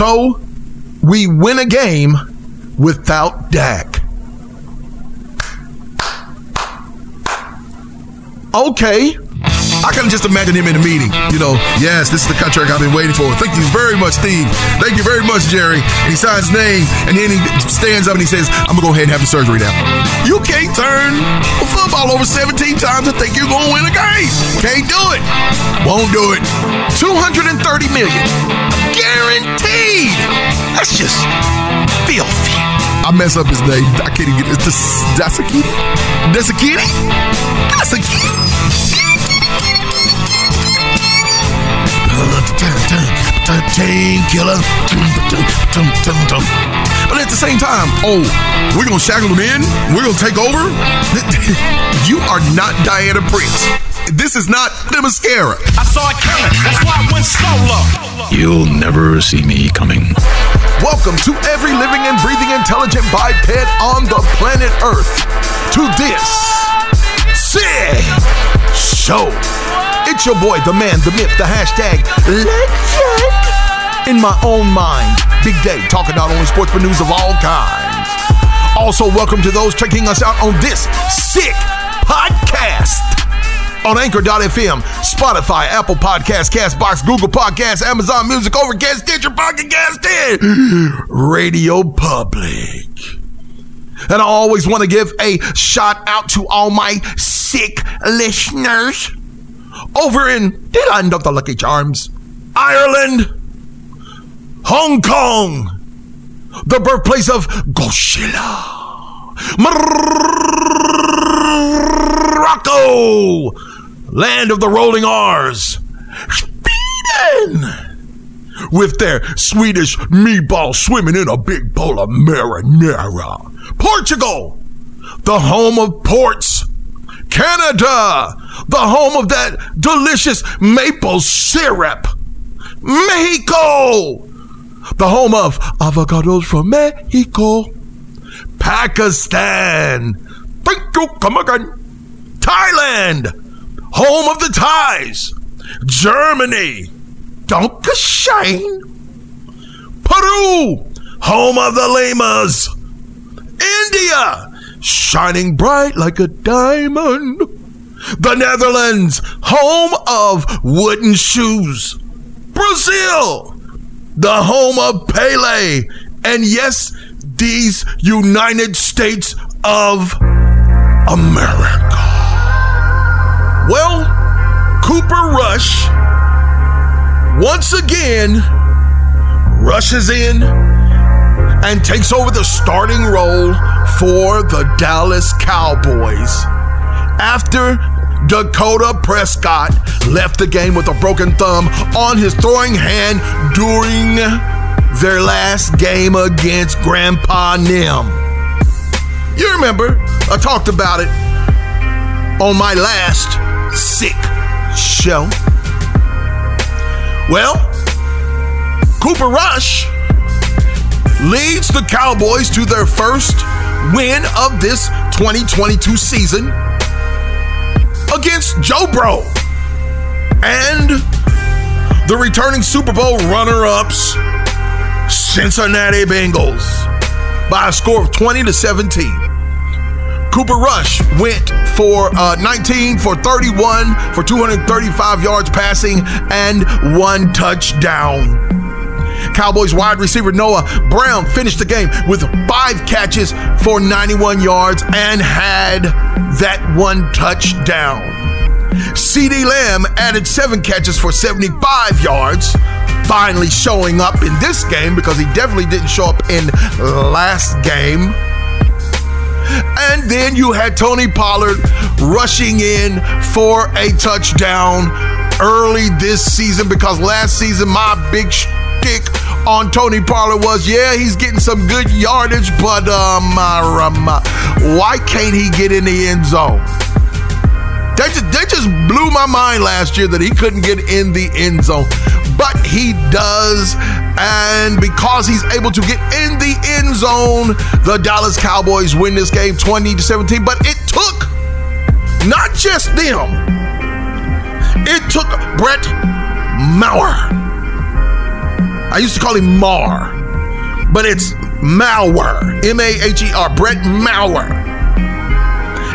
So we win a game without Dak. Okay. I can just imagine him in a meeting. You know, yes, this is the contract I've been waiting for. Thank you very much, Steve. Thank you very much, Jerry. And he signs his name, and then he stands up and he says, I'm going to go ahead and have the surgery now. You can't turn a football over 17 times and think you're going to win a game. Can't do it. Won't do it. 230 million. Guaranteed. That's just filthy. I mess up his name. I can't even get it. It's Dasakiti? Dasakiti? Dasakiti? Team killer. But at the same time, oh, we're gonna shackle them in. We're gonna take over. you are not Diana Prince. This is not the mascara. I saw it coming. That's why I went solo. You'll never see me coming. Welcome to every living and breathing intelligent biped on the planet Earth. To this sick show. It's your boy, the man, the myth, the hashtag legend. In my own mind, Big Day, talking not only sports but news of all kinds. Also, welcome to those checking us out on this sick podcast on Anchor.fm, Spotify, Apple Podcasts, Castbox, Google Podcasts, Amazon Music, Overcast, Stitcher, Pocket Cast, Radio Public. And I always want to give a shout out to all my sick listeners over in the land of the Lucky Charms, Ireland, Hong Kong, the birthplace of Godzilla, Morocco, land of the rolling R's, Sweden, with their Swedish meatball swimming in a big bowl of marinara, Portugal, the home of ports, Canada, the home of that delicious maple syrup. Mexico, the home of avocados from Mexico. Pakistan, thank you, come again. Thailand, home of the Thais. Germany, don't shine, Peru, home of the Lamas. India, shining bright like a diamond. The Netherlands, home of wooden shoes. Brazil, the home of Pele. And yes, these United States of America. Well, Cooper Rush once again rushes in and takes over the starting role for the Dallas Cowboys after Dakota Prescott left the game with a broken thumb on his throwing hand during their last game against Grandpa Nim. You remember, I talked about it on my last sick show. Well, Cooper Rush leads the Cowboys to their first win of this 2022 season against Joe Bro and the returning Super Bowl runner ups, Cincinnati Bengals, by a score of 20 to 17. Cooper Rush went for uh, 19 for 31 for 235 yards passing and one touchdown. Cowboys wide receiver Noah Brown finished the game with five catches for 91 yards and had that one touchdown. CeeDee Lamb added seven catches for 75 yards, finally showing up in this game because he definitely didn't show up in last game. And then you had Tony Pollard rushing in for a touchdown early this season because last season my big on Tony Pollard was, yeah, he's getting some good yardage, but um, uh, um, uh, why can't he get in the end zone? That just, that just blew my mind last year that he couldn't get in the end zone. But he does. And because he's able to get in the end zone, the Dallas Cowboys win this game 20 to 17. But it took not just them, it took Brett Maher I used to call him Mar, but it's Maher. M A H E R. Brett Maher.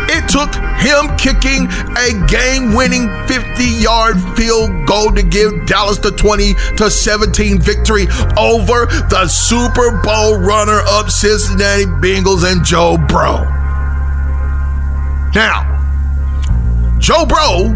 It took him kicking a game-winning 50-yard field goal to give Dallas the 20 to 17 victory over the Super Bowl runner-up Cincinnati Bengals and Joe Bro. Now, Joe Burrow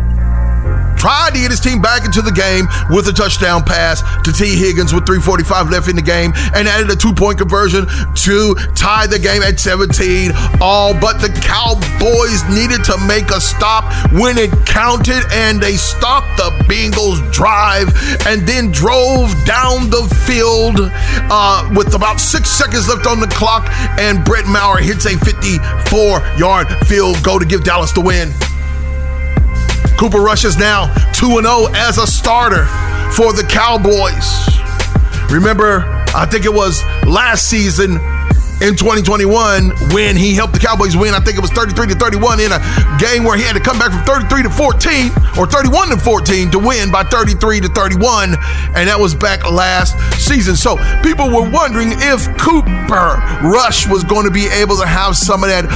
tried to get his team back into the game with a touchdown pass to Tee Higgins with 345 left in the game and added a two-point conversion to tie the game at 17. All but the Cowboys needed to make a stop when it counted and they stopped the Bengals drive and then drove down the field uh, with about six seconds left on the clock and Brett Maher hits a 54-yard field goal to give Dallas the win. Cooper Rush is now 2 0 as a starter for the Cowboys. Remember, I think it was last season in 2021 when he helped the Cowboys win. I think it was 33 to 31 in a game where he had to come back from 33 to 14 or 31 to 14 to win by 33 to 31. And that was back last season. So people were wondering if Cooper Rush was going to be able to have some of that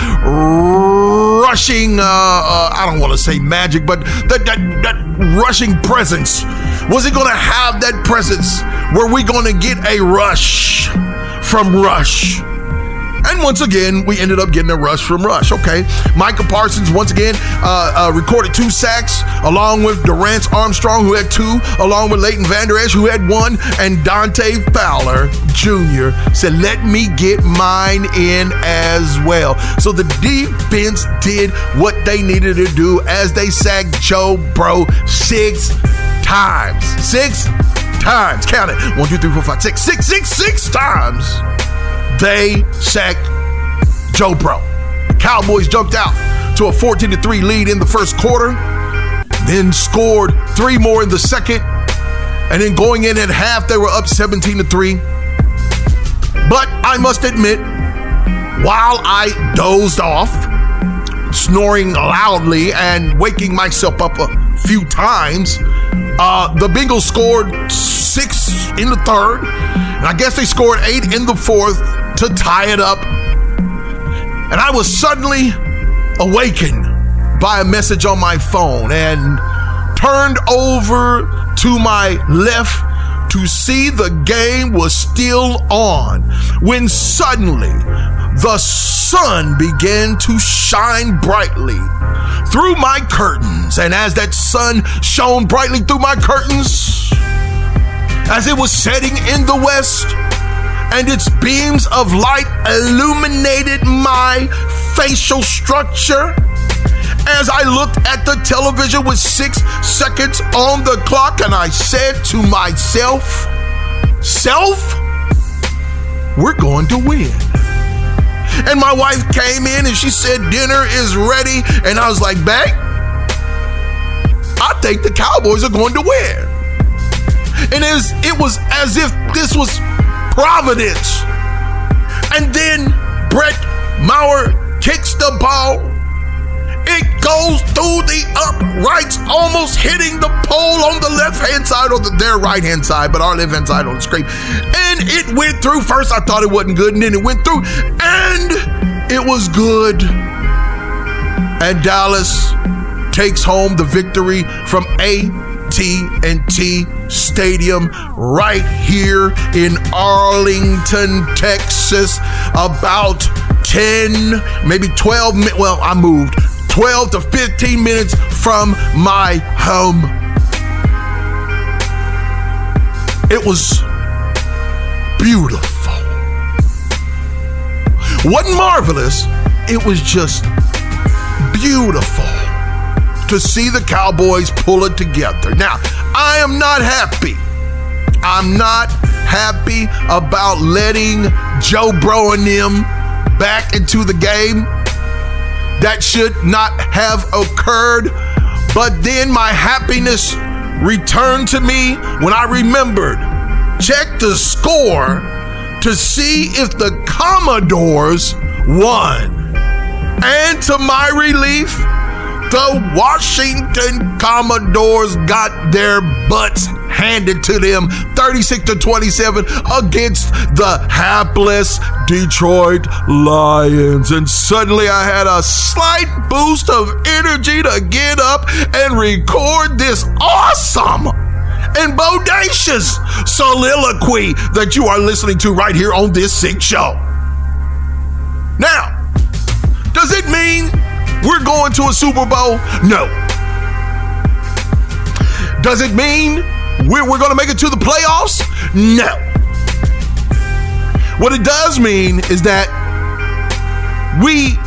rushing, uh, uh, I don't want to say magic, but that, that, that rushing presence. Was he going to have that presence? Were we going to get a rush from Rush? And once again, we ended up getting a rush from Rush. Okay. Micah Parsons, once again, uh, uh, recorded two sacks, along with Dorance Armstrong, who had two, along with Leighton Vander Esch, who had one, and Dante Fowler Jr. said, Let me get mine in as well. So the defense did what they needed to do as they sacked Joe Bro six times. Six times. Count it. One, two, three, four, five, six, six, six, six times they sacked Joe Burrow. Cowboys jumped out to a 14 to 3 lead in the first quarter, then scored three more in the second, and then going in at half, they were up 17 to 3. But I must admit, while I dozed off, snoring loudly and waking myself up a few times, uh, the Bengals scored six in the third, and I guess they scored eight in the fourth to tie it up. And I was suddenly awakened by a message on my phone and turned over to my left to see the game was still on when suddenly the sun began to shine brightly through my curtains. And as that sun shone brightly through my curtains, as it was setting in the west, and its beams of light illuminated my facial structure. As I looked at the television with six seconds on the clock, and I said to myself, Self, we're going to win. And my wife came in and she said, Dinner is ready. And I was like, Babe, I think the Cowboys are going to win. And was, it was as if this was Providence. And then Brett Maher kicks the ball. It goes through the uprights, almost hitting the pole on the left hand side or the, their right hand side, but our left hand side on the screen. And it went through. First, I thought it wasn't good, and then it went through, and it was good. And Dallas takes home the victory from A AT&T Stadium right here in Arlington, Texas. About 10, maybe 12 minutes. Well, I moved 12 to 15 minutes from my home. It was beautiful. Wasn't marvelous, it was just beautiful to see the Cowboys pull it together. Now, I am not happy. I'm not happy about letting Joe Burrow and them back into the game. That should not have occurred. But then my happiness returned to me when I remembered. Check the score to see if the Commodores won. And to my relief, the Washington Commodores got their butts handed to them 36 to 27 against the hapless Detroit Lions. And suddenly I had a slight boost of energy to get up and record this awesome and bodacious soliloquy that you are listening to right here on this sick show. Now, does it mean we're going to a Super Bowl? No. Does it mean we're, we're going to make it to the playoffs? No. What it does mean is that we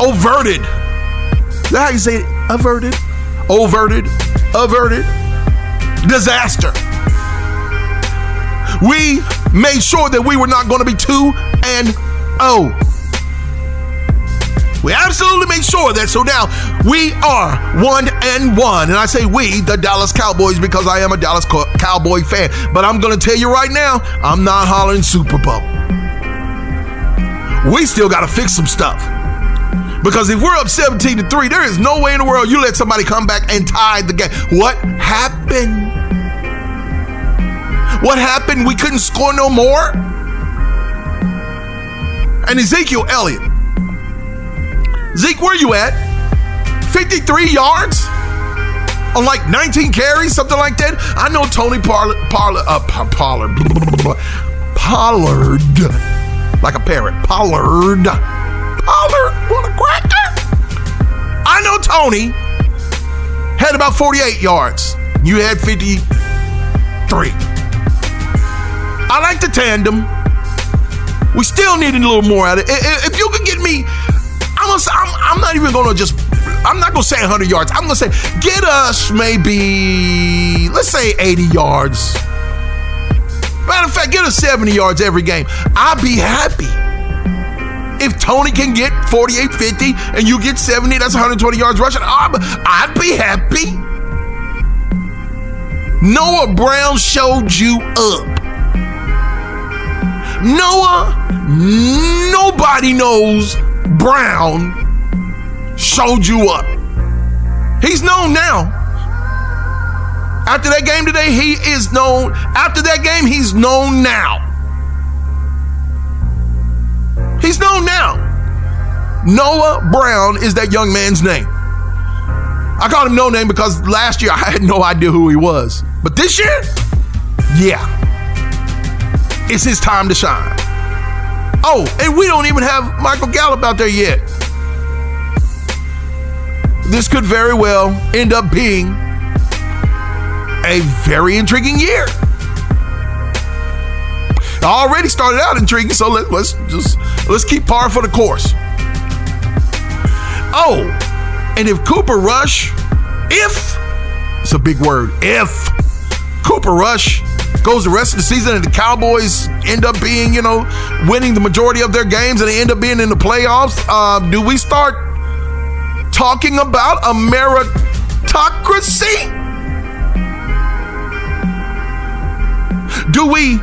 overted. Is that how you say it? Averted? Overted? Averted? Disaster. We made sure that we were not going to be 2 and 0. We absolutely made sure that. So now we are one and one. And I say we, the Dallas Cowboys, because I am a Dallas Cowboy fan. But I'm going to tell you right now, I'm not hollering Super Bowl. We still got to fix some stuff. Because if we're up 17 to 3, there is no way in the world you let somebody come back and tie the game. What happened? What happened? We couldn't score no more? And Ezekiel Elliott. Zeke, where you at? 53 yards? On like 19 carries, something like that? I know Tony Pollard, Pollard, uh, Pollard, Pollard, like a parrot. Pollard. Pollard, what a cracker. I know Tony had about 48 yards. You had 53. I like the tandem. We still need a little more out of it. If you could get me, I'm, gonna, I'm, I'm not even gonna just, I'm not gonna say 100 yards. I'm gonna say, get us maybe, let's say 80 yards. Matter of fact, get us 70 yards every game. I'd be happy. If Tony can get 48, 50, and you get 70, that's 120 yards rushing. I'd be happy. Noah Brown showed you up. Noah, nobody knows Brown showed you up. He's known now. After that game today, he is known. After that game, he's known now. He's known now. Noah Brown is that young man's name. I called him no name because last year I had no idea who he was. But this year, yeah, it's his time to shine. Oh, and we don't even have Michael Gallup out there yet. This could very well end up being a very intriguing year. already started out intriguing, so let, us just let's keep par for the course. Oh, and if Cooper Rush, if it's a big word, if Cooper Rush goes the rest of the season and the Cowboys end up being, you know, winning the majority of their games and they end up being in the playoffs, uh, do we start talking about a meritocracy? Do we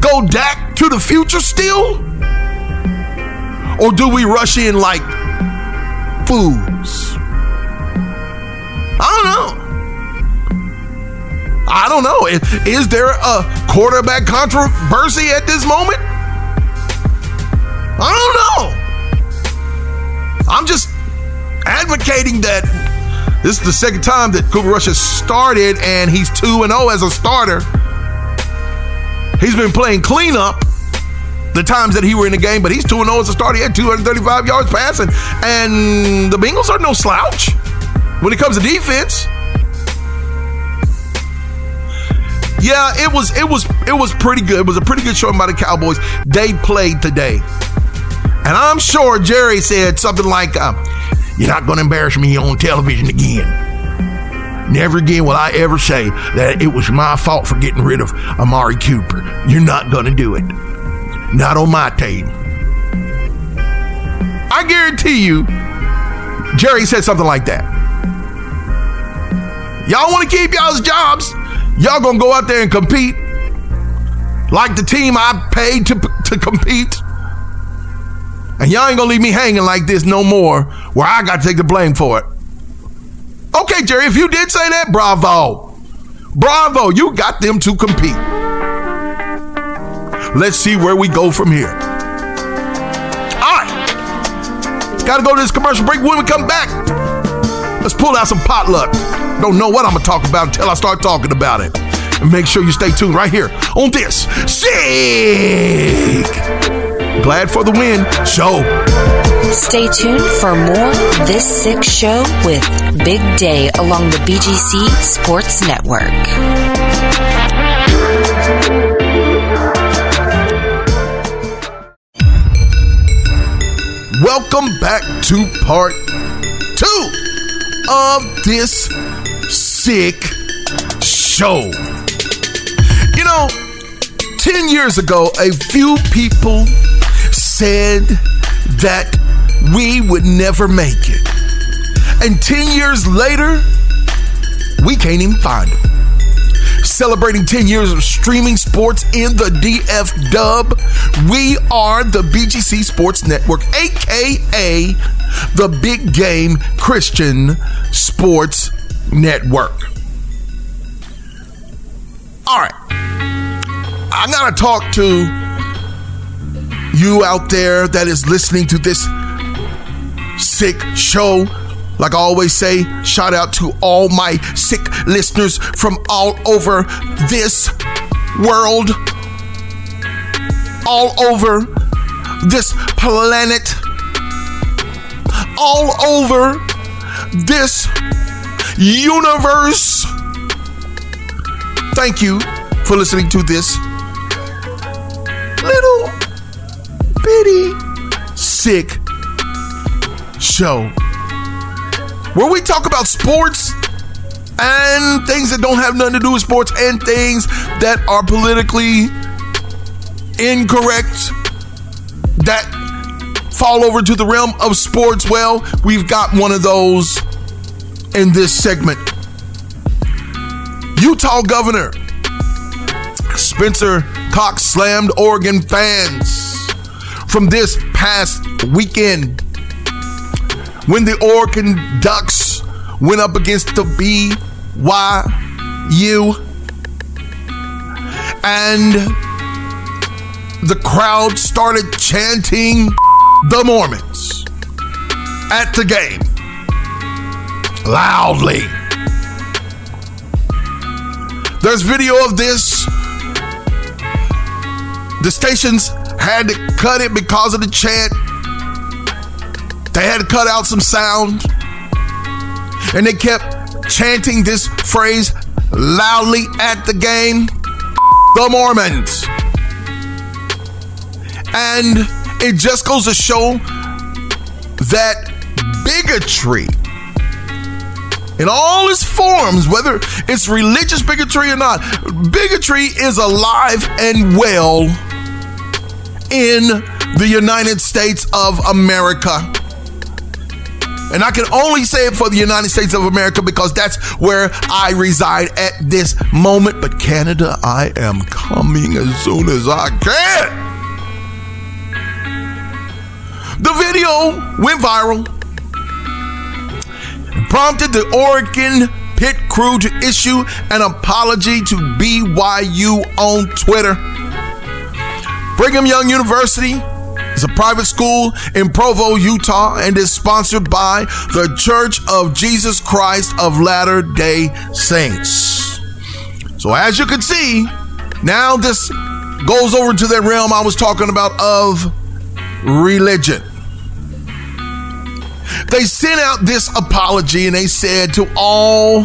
go back to the future still? Or do we rush in like fools? I don't know. I don't know. Is, there a quarterback controversy at this moment? I don't know. I'm just advocating that this is the second time that Cooper Rush has started and he's 2 and 0 as a starter. He's been playing cleanup the times that he were in the game, but he's 2 0 as a starter. He had 235 yards passing. And the Bengals are no slouch when it comes to defense. Yeah, it was it was it was pretty good. It was a pretty good showing by the Cowboys. They played today. And I'm sure Jerry said something like, uh, You're not going to embarrass me on television again. Never again will I ever say that it was my fault for getting rid of Amari Cooper. You're not going to do it. Not on my team. I guarantee you, Jerry said something like that. Y'all want to keep y'all's jobs? Y'all gonna go out there and compete like the team I paid to, to compete? And y'all ain't gonna leave me hanging like this no more, where I got to take the blame for it. Okay, Jerry, if you did say that, bravo. Bravo, you got them to compete. Let's see where we go from here. All right. Got to go to this commercial break. When we come back, let's pull out some potluck. Don't know what I'm going to talk about until I start talking about it. And make sure you stay tuned right here on this Sick Glad for the Win show. Stay tuned for more This Sick Show with Big Day along the BGC Sports Network. Welcome back to part two of this sick show. You know, 10 years ago, a few people said that we would never make it. And 10 years later, we can't even find them. Celebrating 10 years of streaming sports in the DF dub, we are the BGC Sports Network, aka the Big Game Christian Sports Network. All right. I gotta talk to you out there that is listening to this sick show. Like I always say, shout out to all my sick listeners from all over this world, all over this planet, all over this universe. Thank you for listening to this little bitty sick show where we talk about sports and things that don't have nothing to do with sports and things that are politically incorrect that fall over to the realm of sports. Well, we've got one of those in this segment. Utah Governor Spencer Cox slammed Oregon fans from this past weekend when the Oregon Ducks went up against the BYU and the crowd started chanting the Mormons at the game loudly. There's video of this. The stations had to cut it because of the chant. They had to cut out some sound. And they kept chanting this phrase loudly at the game the Mormons. And it just goes to show that bigotry in all its forms, whether it's religious bigotry or not, bigotry is alive and well in the United States of America. And I can only say it for the United States of America because that's where I reside at this moment. But Canada, I am coming as soon as I can. The video went viral prompted the Oregon pit crew to issue an apology to BYU on Twitter. Brigham Young University is a private school in Provo, Utah, and is sponsored by the Church of Jesus Christ of Latter day Saints. So, as you can see, now this goes over to that realm I was talking about of religion. They sent out this apology and they said to all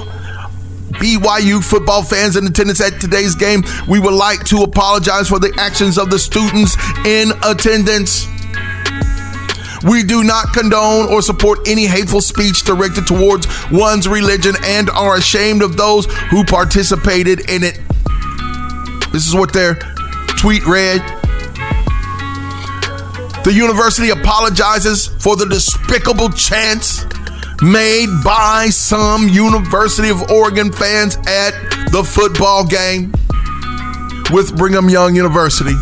BYU football fans in attendance at today's game, we would like to apologize for the actions of the students in attendance. We do not condone or support any hateful speech directed towards one's religion and are ashamed of those who participated in it. This is what their tweet read. The university apologizes for the despicable chants made by some University of Oregon fans at the football game with Brigham Young University.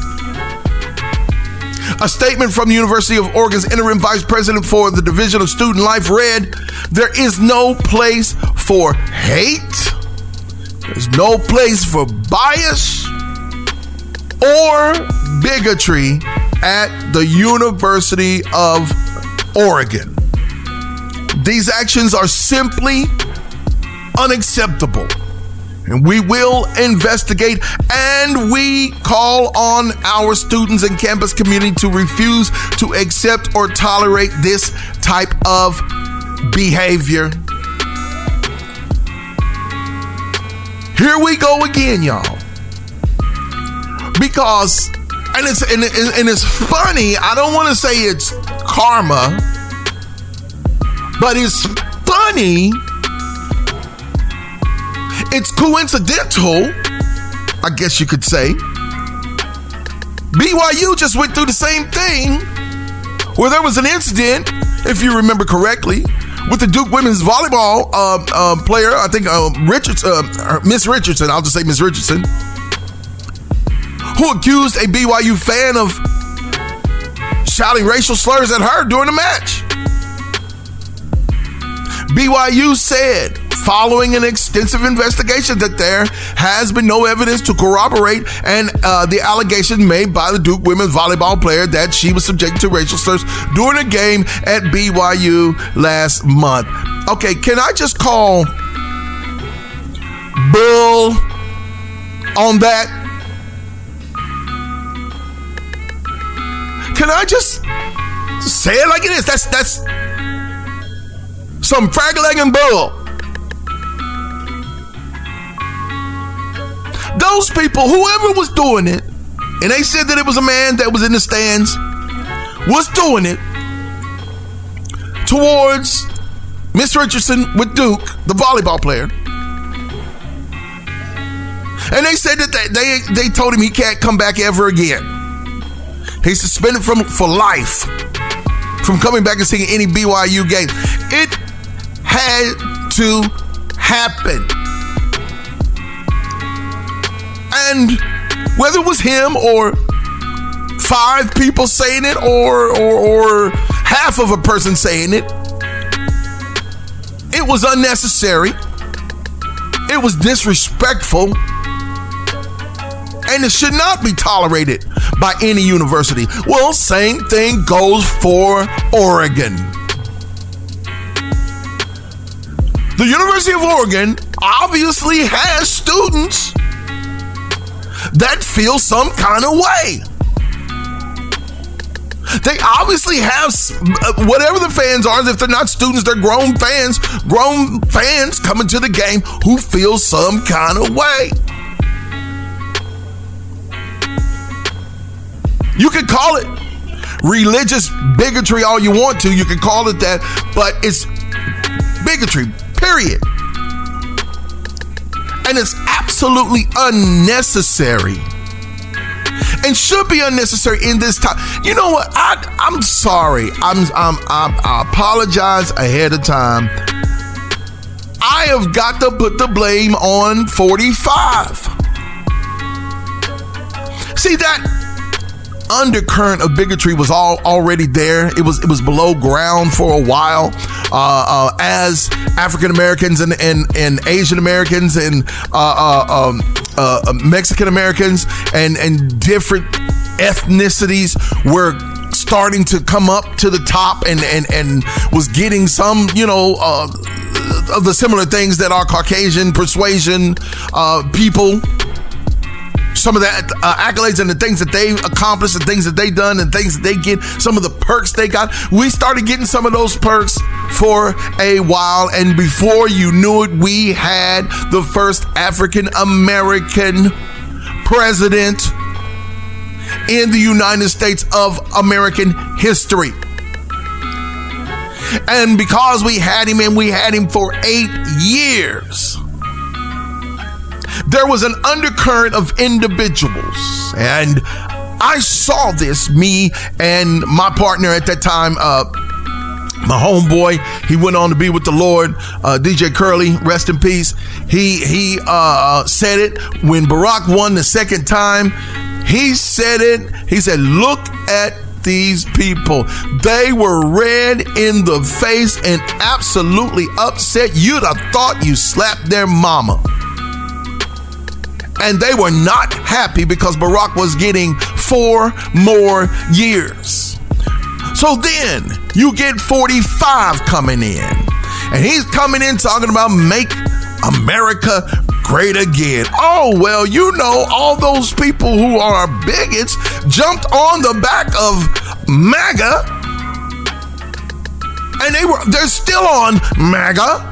A statement from the University of Oregon's interim vice president for the Division of Student Life read There is no place for hate. There's no place for bias or bigotry at the University of Oregon. These actions are simply unacceptable. And we will investigate and we call on our students and campus community to refuse to accept or tolerate this type of behavior. Here we go again, y'all. Because and it's and, and it's funny, I don't want to say it's karma, but it's funny. It's coincidental, I guess you could say. BYU just went through the same thing where there was an incident, if you remember correctly, with the Duke women's volleyball uh, uh, player, I think uh, Richards, uh, Miss Richardson, I'll just say Miss Richardson, who accused a BYU fan of shouting racial slurs at her during the match. BYU said following an extensive investigation that there has been no evidence to corroborate and uh, the allegation made by the Duke women's volleyball player that she was subjected to racial slurs during a game at BYU last month. Okay, can I just call bull on that? Can I just say it like it is? That's that's some frag and bull. Those people, whoever was doing it, and they said that it was a man that was in the stands, was doing it towards Miss Richardson with Duke, the volleyball player. And they said that they, they, they told him he can't come back ever again. He's suspended from for life from coming back and seeing any BYU game. It had to happen. And whether it was him or five people saying it or, or, or half of a person saying it, it was unnecessary. It was disrespectful. And it should not be tolerated by any university. Well, same thing goes for Oregon. The University of Oregon obviously has students that feel some kind of way. They obviously have uh, whatever the fans are. If they're not students, they're grown fans. Grown fans coming to the game who feel some kind of way. You can call it religious bigotry all you want to. You can call it that, but it's bigotry, period. And it's absolutely unnecessary and should be unnecessary in this time. You know what? I, I'm sorry. I'm, I'm, I'm, I apologize ahead of time. I have got to put the blame on 45. See that undercurrent of bigotry was all already there. It was it was below ground for a while. Uh, uh, as African Americans and, and, and Asian Americans and uh, uh um, uh, uh, Mexican Americans and and different ethnicities were starting to come up to the top and and and was getting some you know of the similar things that our Caucasian persuasion people some of the uh, accolades and the things that they accomplished and things that they done and things that they get, some of the perks they got. We started getting some of those perks for a while. And before you knew it, we had the first African American president in the United States of American history. And because we had him and we had him for eight years, there was an undercurrent of individuals. And I saw this, me and my partner at that time, uh, my homeboy, he went on to be with the Lord. Uh, DJ Curly, rest in peace. He he uh, said it when Barack won the second time. He said it. He said, "Look at these people. They were red in the face and absolutely upset. You'd have thought you slapped their mama. And they were not happy because Barack was getting four more years. So then you get 45 coming in. And he's coming in talking about make America great again. Oh, well, you know, all those people who are bigots jumped on the back of MAGA. And they were they're still on MAGA.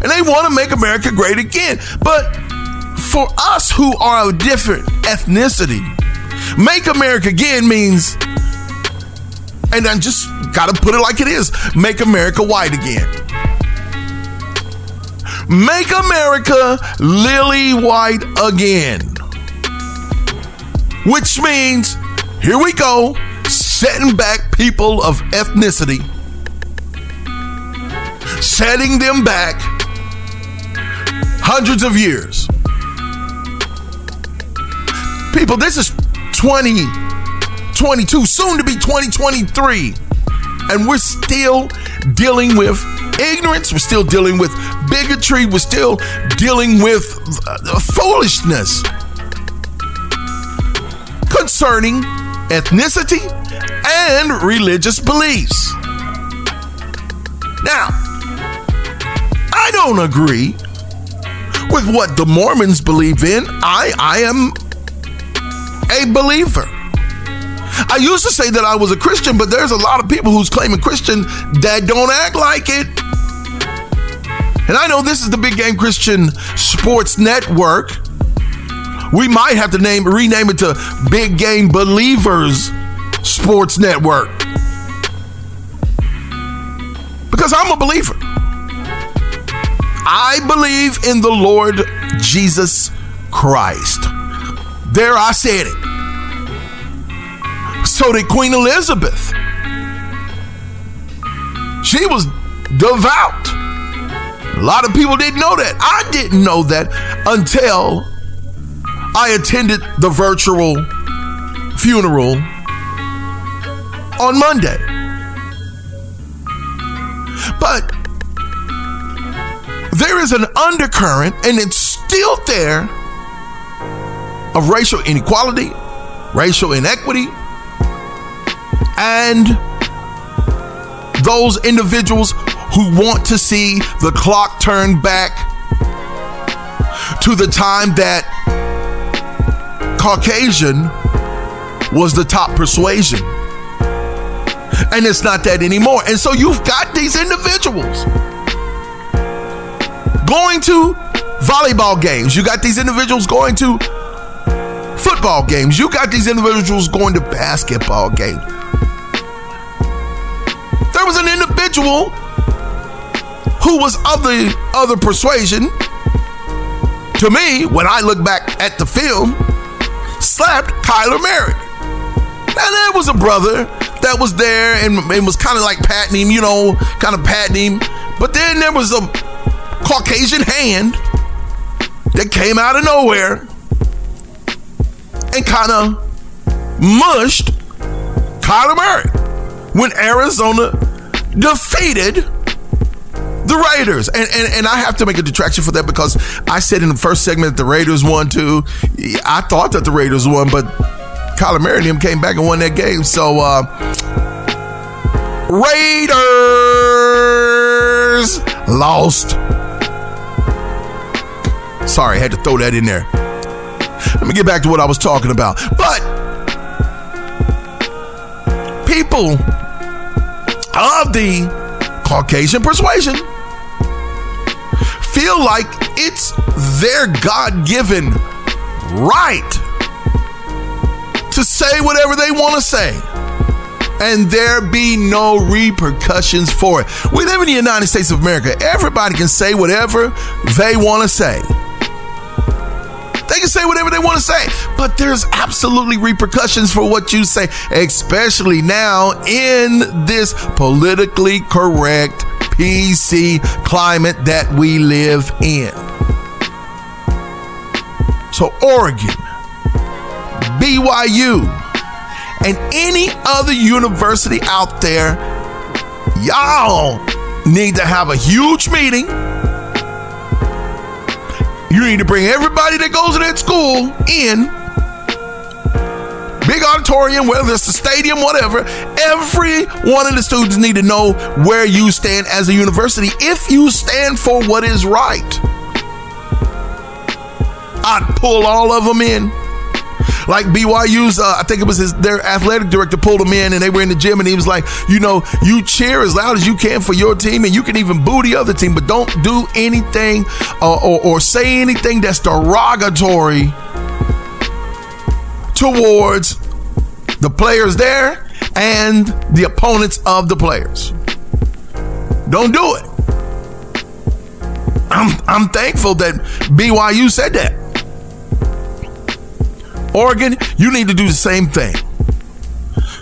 And they want to make America great again. But for us who are a different ethnicity, make America again means and I just gotta put it like it is make America white again. Make America lily white again. Which means, here we go, setting back people of ethnicity, setting them back hundreds of years. People, this is 2022, soon to be 2023, and we're still dealing with ignorance, we're still dealing with bigotry, we're still dealing with uh, foolishness concerning ethnicity and religious beliefs. Now, I don't agree with what the Mormons believe in. I I am a believer. I used to say that I was a Christian, but there's a lot of people who's claiming Christian that don't act like it. And I know this is the Big Game Christian Sports Network. We might have to name rename it to Big Game Believers Sports Network. Because I'm a believer. I believe in the Lord Jesus Christ. There I said it. So did Queen Elizabeth. She was devout. A lot of people didn't know that. I didn't know that until I attended the virtual funeral on Monday. But there is an undercurrent, and it's still there, of racial inequality, racial inequity, and those individuals who want to see the clock turn back to the time that Caucasian was the top persuasion. And it's not that anymore. And so you've got these individuals going to volleyball games. You got these individuals going to football games. You got these individuals going to basketball games. There was an individual who was of the other persuasion. To me, when I look back at the film, slapped Kyler Murray. Now there was a brother that was there and, and was kind of like patting him, you know, kind of patting him. But then there was a Caucasian hand that came out of nowhere and kind of mushed Kyler Murray when Arizona defeated the Raiders. And, and and I have to make a detraction for that because I said in the first segment that the Raiders won too. I thought that the Raiders won, but Kyler Murray and him came back and won that game. So uh Raiders lost. Sorry, I had to throw that in there. Let me get back to what I was talking about. But people of the Caucasian persuasion feel like it's their God given right to say whatever they want to say and there be no repercussions for it. We live in the United States of America. Everybody can say whatever they want to say. They can say whatever they want to say, but there's absolutely repercussions for what you say, especially now in this politically correct PC climate that we live in. So, Oregon, BYU, and any other university out there, y'all need to have a huge meeting. You need to bring everybody that goes to that school in. Big auditorium, whether it's the stadium, whatever. Every one of the students need to know where you stand as a university if you stand for what is right. I'd pull all of them in. Like BYU's, uh, I think it was his their athletic director pulled them in, and they were in the gym, and he was like, you know, you cheer as loud as you can for your team, and you can even boo the other team, but don't do anything uh, or, or say anything that's derogatory towards the players there and the opponents of the players. Don't do it. I'm I'm thankful that BYU said that. Oregon, you need to do the same thing.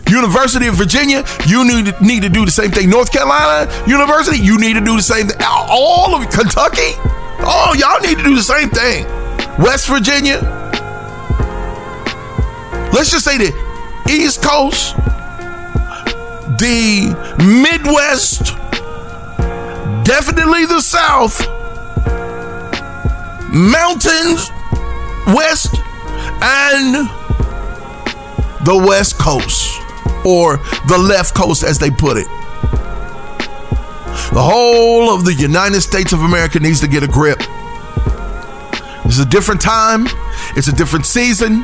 University of Virginia, you need to, need to do the same thing. North Carolina University, you need to do the same thing. All of Kentucky, oh, y'all need to do the same thing. West Virginia, let's just say the East Coast, the Midwest, definitely the South, mountains, West, and the West Coast, or the left coast as they put it. The whole of the United States of America needs to get a grip. It's a different time, it's a different season.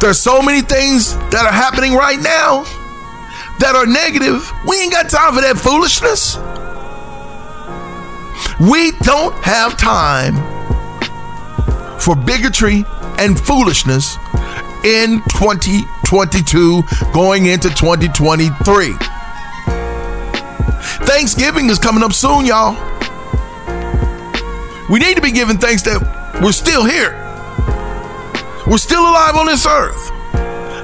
There's so many things that are happening right now that are negative. We ain't got time for that foolishness. We don't have time for bigotry and foolishness in 2022 going into 2023. Thanksgiving is coming up soon, y'all. We need to be giving thanks that we're still here. We're still alive on this earth.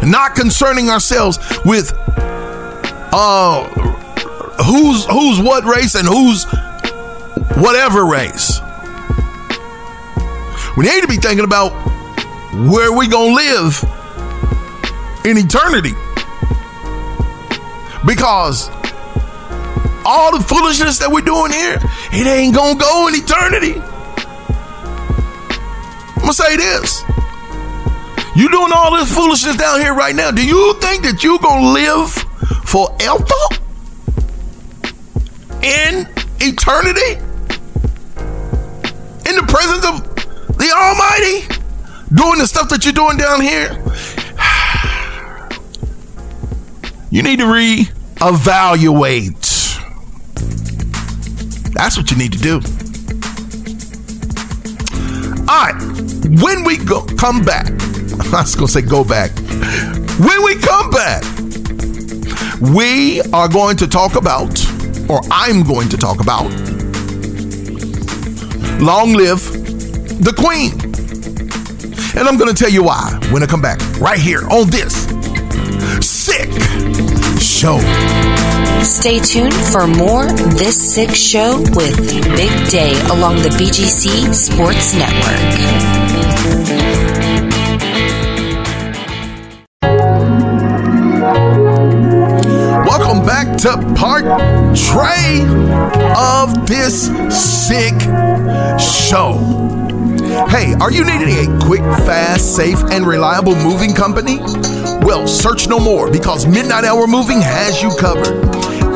Not concerning ourselves with uh who's who's what race and who's whatever race. We need to be thinking about where we gonna live in eternity. Because all the foolishness that we're doing here, it ain't gonna go in eternity. I'm gonna say this. You doing all this foolishness down here right now. Do you think that you're gonna live forever in eternity? In the presence of the Almighty? Doing the stuff that you're doing down here? You need to reevaluate. That's what you need to do. All right. When we go come back, I was gonna say go back. When we come back, we are going to talk about, or I'm going to talk about, long live the Queen. And I'm gonna tell you why when I come back, right here on this sick show. Stay tuned for more This Sick Show with Big Day along the BGC Sports Network. Welcome back to part Trey of this sick show. Hey, are you needing a quick, fast, safe, and reliable moving company? Well, search no more because Midnight Hour Moving has you covered.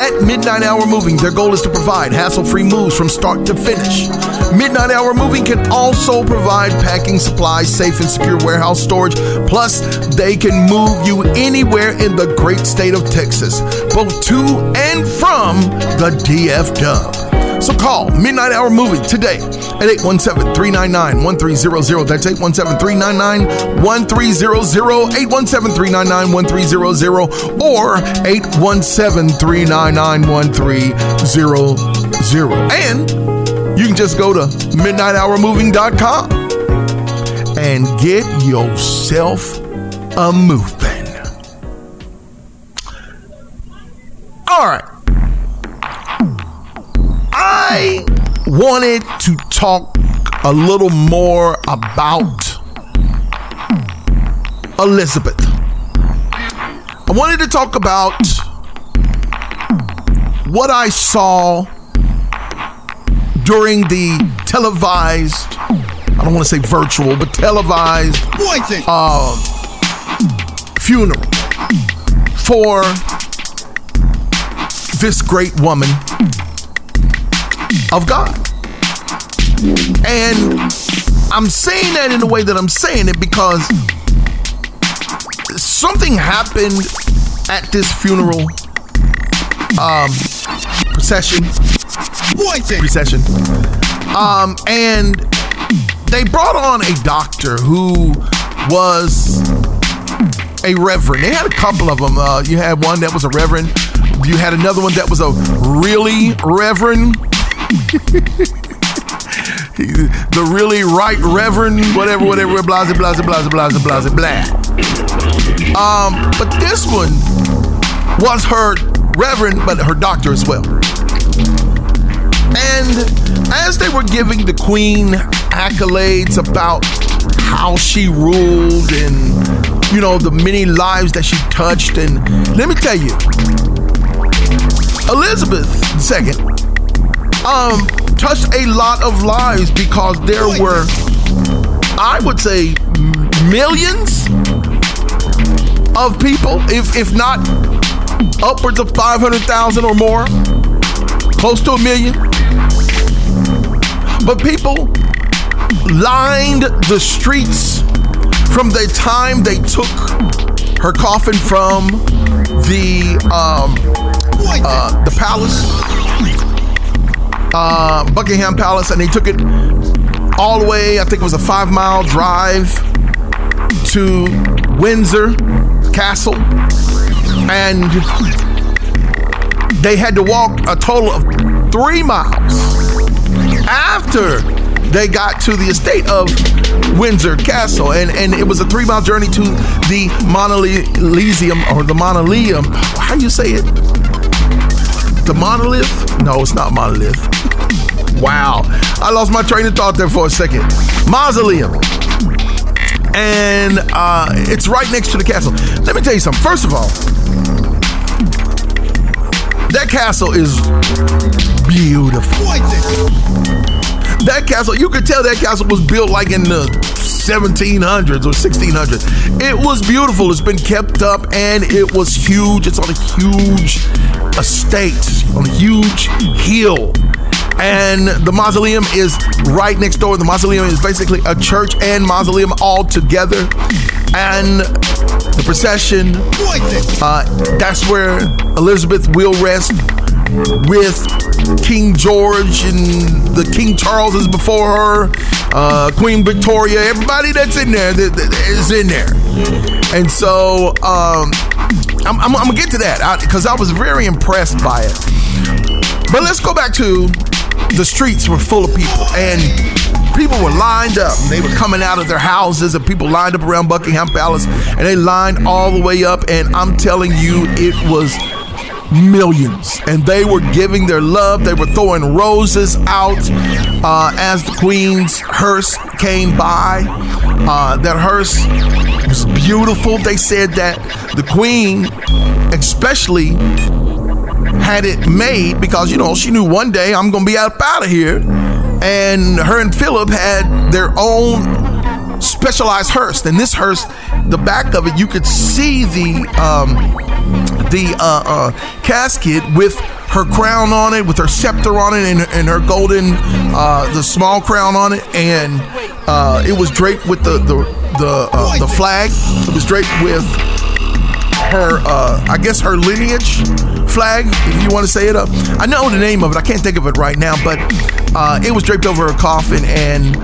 At Midnight Hour Moving, their goal is to provide hassle free moves from start to finish. Midnight Hour Moving can also provide packing supplies, safe and secure warehouse storage, plus, they can move you anywhere in the great state of Texas, both to and from the DF Dub. So call Midnight Hour Movie today at 817-399-1300. That's 817-399-1300, 817-399-1300, or 817-399-1300. And you can just go to midnighthourmoving.com and get yourself a moving. All right. I wanted to talk a little more about Elizabeth. I wanted to talk about what I saw during the televised, I don't want to say virtual, but televised uh, funeral for this great woman of God. And I'm saying that in the way that I'm saying it because something happened at this funeral um, procession. Procession. Um, and they brought on a doctor who was a reverend. They had a couple of them. Uh, you had one that was a reverend. You had another one that was a really reverend. the really right reverend, whatever, whatever, blah, blah, blah, blah, blah, blah, blah, blah. Um, but this one was her reverend, but her doctor as well. And as they were giving the queen accolades about how she ruled and, you know, the many lives that she touched, and let me tell you, Elizabeth II um, touched a lot of lives because there were, I would say, millions of people, if if not upwards of 500,000 or more, close to a million. But people lined the streets from the time they took her coffin from the um, uh, the palace, uh, Buckingham Palace, and they took it all the way. I think it was a five mile drive to Windsor Castle, and they had to walk a total of three miles after they got to the estate of Windsor Castle, and and it was a three mile journey to the Monolithium or the Mausoleum. How do you say it? The monolith? No, it's not monolith. Wow, I lost my train of thought there for a second. Mausoleum. And uh, it's right next to the castle. Let me tell you something. First of all, that castle is beautiful. That castle, you could tell that castle was built like in the 1700s or 1600s. It was beautiful. It's been kept up and it was huge. It's on a huge estate, on a huge hill. And the mausoleum is right next door. The mausoleum is basically a church and mausoleum all together. And the procession, uh, that's where Elizabeth will rest with King George and the King Charles is before her, uh, Queen Victoria, everybody that's in there that, that is in there. And so um, I'm, I'm, I'm, gonna get to that because I, I was very impressed by it. But let's go back to the streets were full of people and people were lined up. They were coming out of their houses, and people lined up around Buckingham Palace, and they lined all the way up. And I'm telling you, it was millions, and they were giving their love. They were throwing roses out uh, as the Queen's hearse came by. Uh, that hearse was beautiful. They said that the Queen, especially had it made because you know she knew one day I'm gonna be up out of here, and her and Philip had their own specialized hearse. And this hearse, the back of it, you could see the um, the uh, uh, casket with her crown on it, with her scepter on it, and, and her golden uh, the small crown on it, and uh, it was draped with the the the, uh, the flag. It was draped with her, uh, I guess her lineage flag, if you want to say it up. I know the name of it. I can't think of it right now, but uh, it was draped over her coffin, and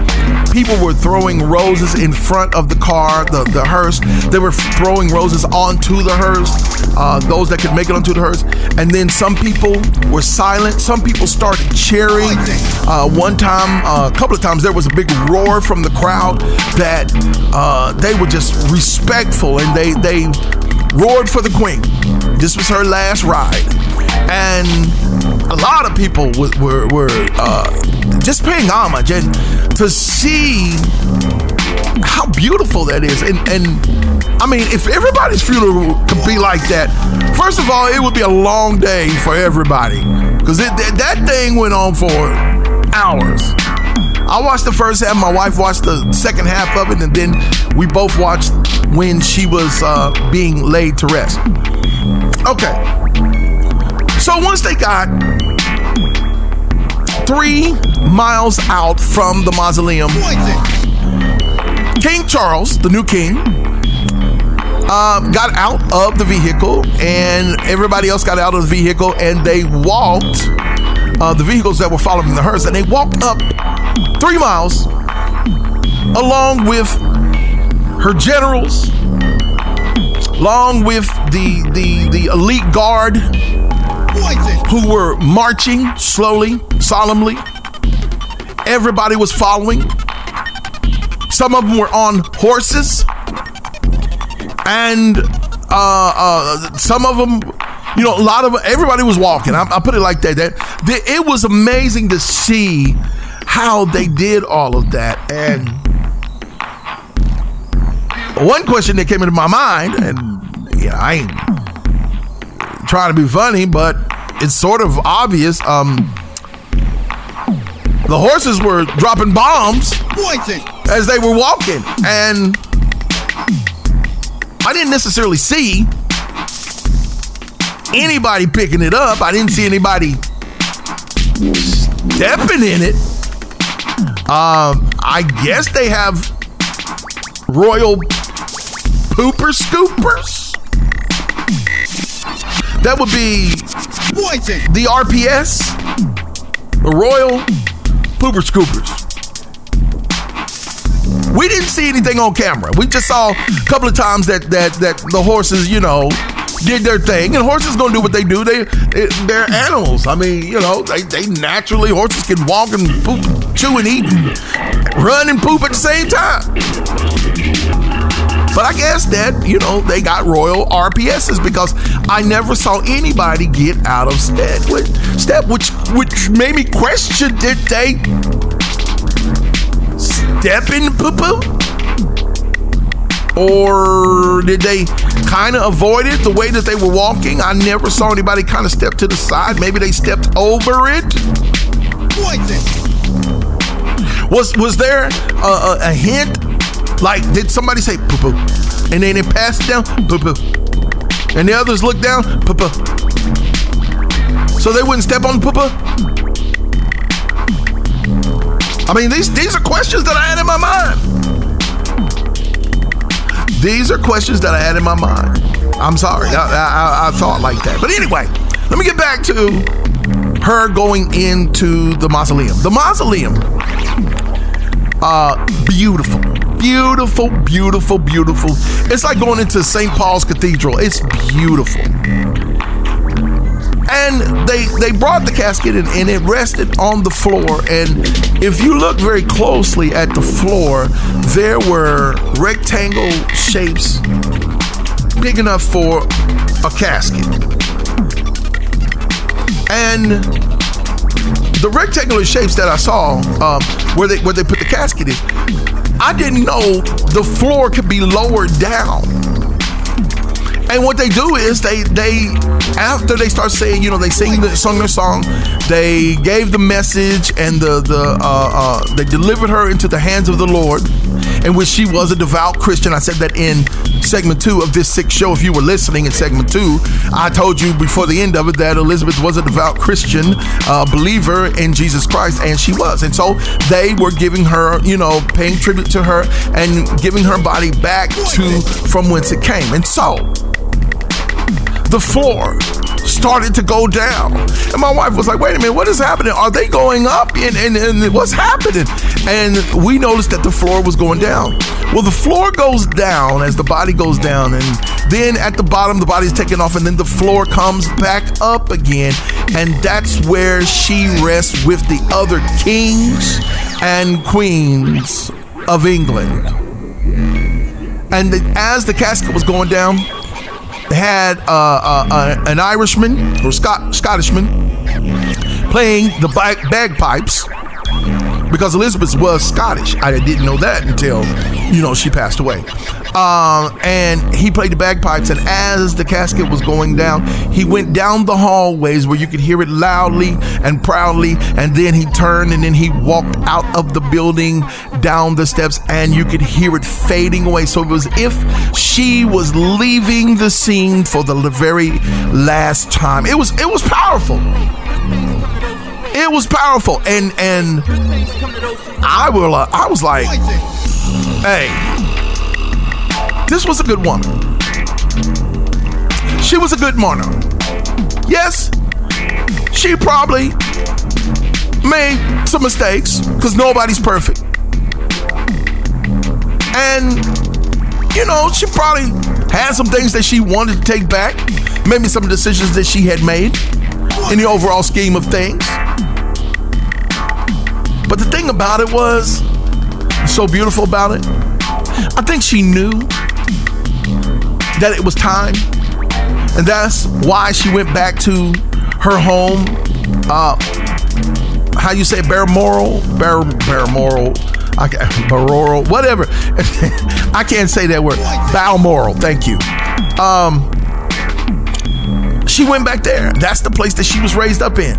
people were throwing roses in front of the car, the, the hearse. They were throwing roses onto the hearse, uh, those that could make it onto the hearse. And then some people were silent. Some people started cheering. Uh, one time, uh, a couple of times, there was a big roar from the crowd that uh, they were just respectful and they, they roared for the queen. This was her last ride. And a lot of people were, were, were uh, just paying homage. And to see how beautiful that is. And and I mean, if everybody's funeral could be like that, first of all, it would be a long day for everybody because that, that thing went on for hours. I watched the first half. My wife watched the second half of it, and then we both watched when she was uh, being laid to rest. Okay. So once they got three miles out from the mausoleum, King Charles, the new king, uh, got out of the vehicle, and everybody else got out of the vehicle, and they walked uh, the vehicles that were following the hearse, and they walked up three miles along with her generals, along with the the the elite guard who were marching slowly, solemnly. Everybody was following. Some of them were on horses, and uh, uh, some of them, you know, a lot of everybody was walking. I, I put it like that. That that it was amazing to see how they did all of that. And one question that came into my mind, and yeah, I ain't trying to be funny, but it's sort of obvious. Um, the horses were dropping bombs as they were walking, and I didn't necessarily see anybody picking it up. I didn't see anybody stepping in it. Um, I guess they have royal pooper scoopers. That would be the RPS, the Royal Pooper Scoopers. We didn't see anything on camera. We just saw a couple of times that that that the horses, you know, did their thing, and horses gonna do what they do. They, they they're animals. I mean, you know, they they naturally horses can walk and poop, chew and eat, and run and poop at the same time. But I guess that, you know, they got royal RPSs because I never saw anybody get out of step. Step, which which made me question: Did they step in poo poo, or did they kind of avoid it the way that they were walking? I never saw anybody kind of step to the side. Maybe they stepped over it. Was was there a, a, a hint? Like, did somebody say poo poo? And then it passed down poo poo. And the others looked down poo poo. So they wouldn't step on poo poo? I mean, these these are questions that I had in my mind. These are questions that I had in my mind. I'm sorry, I, I, I thought like that. But anyway, let me get back to her going into the mausoleum. The mausoleum, uh, beautiful, beautiful, beautiful, beautiful. It's like going into St. Paul's Cathedral. It's beautiful. And they they brought the casket in, and it rested on the floor. And if you look very closely at the floor, there were rectangle shapes big enough for a casket. And the rectangular shapes that I saw um, where they where they put the casket in, I didn't know the floor could be lowered down. And what they do is they they after they start saying, you know, they sing the sung their song, they gave the message and the the uh, uh, they delivered her into the hands of the Lord, in which she was a devout Christian. I said that in segment two of this sick show. If you were listening in segment two, I told you before the end of it that Elizabeth was a devout Christian uh, believer in Jesus Christ, and she was. And so they were giving her, you know, paying tribute to her and giving her body back to from whence it came. And so the floor started to go down. And my wife was like, wait a minute, what is happening? Are they going up? And, and, and what's happening? And we noticed that the floor was going down. Well, the floor goes down as the body goes down. And then at the bottom, the body's taken off. And then the floor comes back up again. And that's where she rests with the other kings and queens of England. And as the casket was going down, had uh, uh, uh, an Irishman or Scot- Scottishman playing the bag- bagpipes because Elizabeth was Scottish. I didn't know that until you know she passed away. Um, and he played the bagpipes, and as the casket was going down, he went down the hallways where you could hear it loudly and proudly, and then he turned and then he walked out of the building down the steps, and you could hear it fading away. So it was if she was leaving the scene for the very last time. It was it was powerful. It was powerful, and and I will. Uh, I was like, hey, this was a good woman. She was a good monarch. Yes, she probably made some mistakes because nobody's perfect, and you know she probably had some things that she wanted to take back, maybe some decisions that she had made in the overall scheme of things. But the thing about it was, so beautiful about it, I think she knew that it was time. And that's why she went back to her home. Uh, how you say Balmoral? Bar, Balmoral. I can't, whatever. I can't say that word. Balmoral. Thank you. Um, she went back there. That's the place that she was raised up in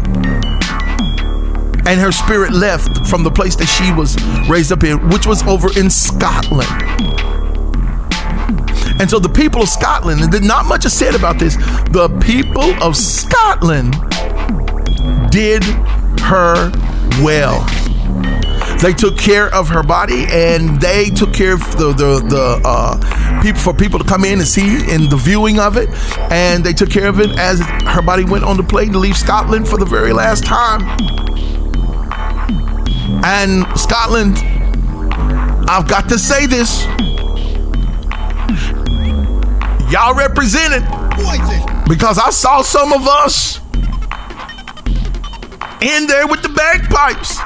and her spirit left from the place that she was raised up in, which was over in Scotland. And so the people of Scotland, and not much is said about this, the people of Scotland did her well. They took care of her body, and they took care of the the, the uh, people for people to come in and see in the viewing of it, and they took care of it as her body went on the plane to leave Scotland for the very last time. And Scotland, I've got to say this. Y'all represented because I saw some of us in there with the bagpipes.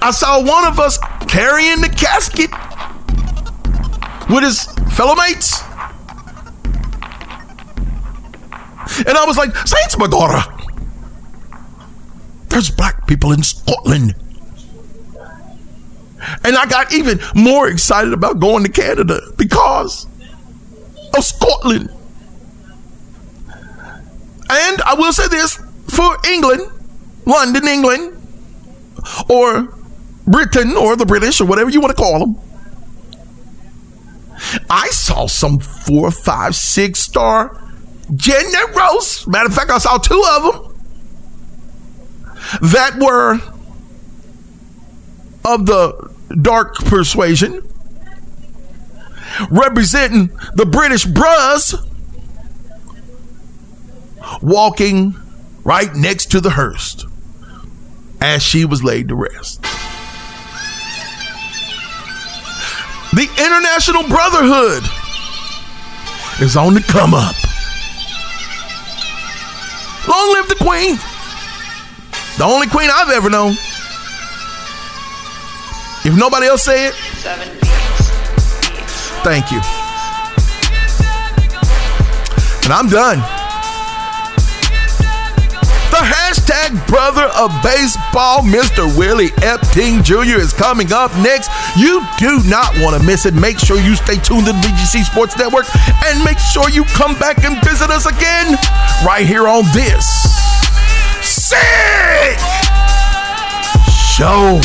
I saw one of us carrying the casket with his fellow mates. And I was like, Saints Magora, there's black people in Scotland. And I got even more excited about going to Canada because of Scotland. And I will say this for England, London, England, or Britain, or the British, or whatever you want to call them. I saw some four, five, six star generals. Matter of fact, I saw two of them that were of the dark persuasion, representing the British Bros, walking right next to the hearse as she was laid to rest. The International Brotherhood is on the come up. Long live the Queen. The only queen I've ever known. If nobody else say it, thank you. And I'm done. The hashtag brother of baseball, Mr. Willie Epting Jr. is coming up next. You do not want to miss it. Make sure you stay tuned to the BGC Sports Network and make sure you come back and visit us again right here on this sick show.